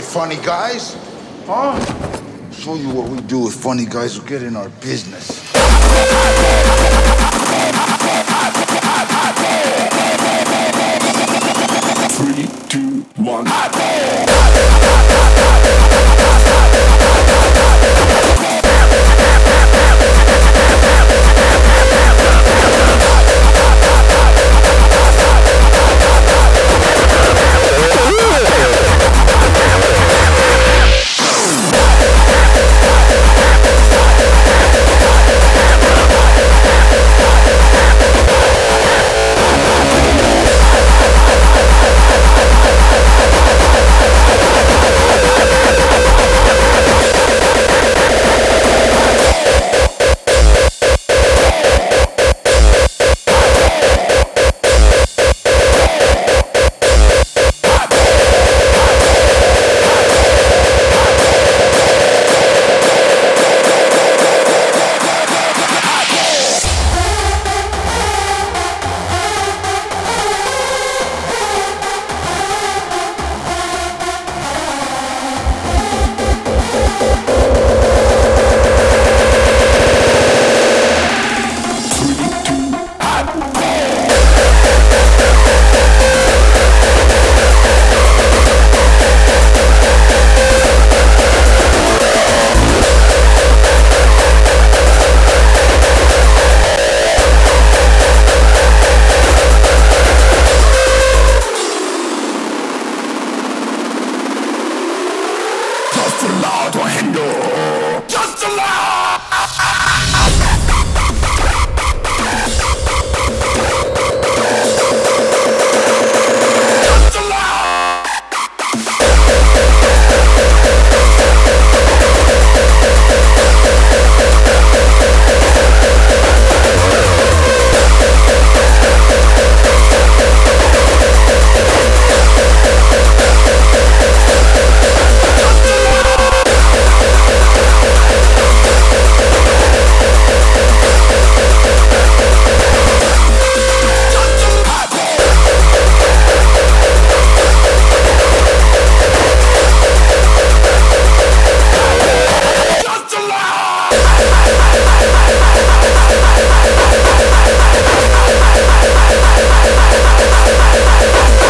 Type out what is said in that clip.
funny guys. Huh? Show you what we do with funny guys who get in our business. Thank you.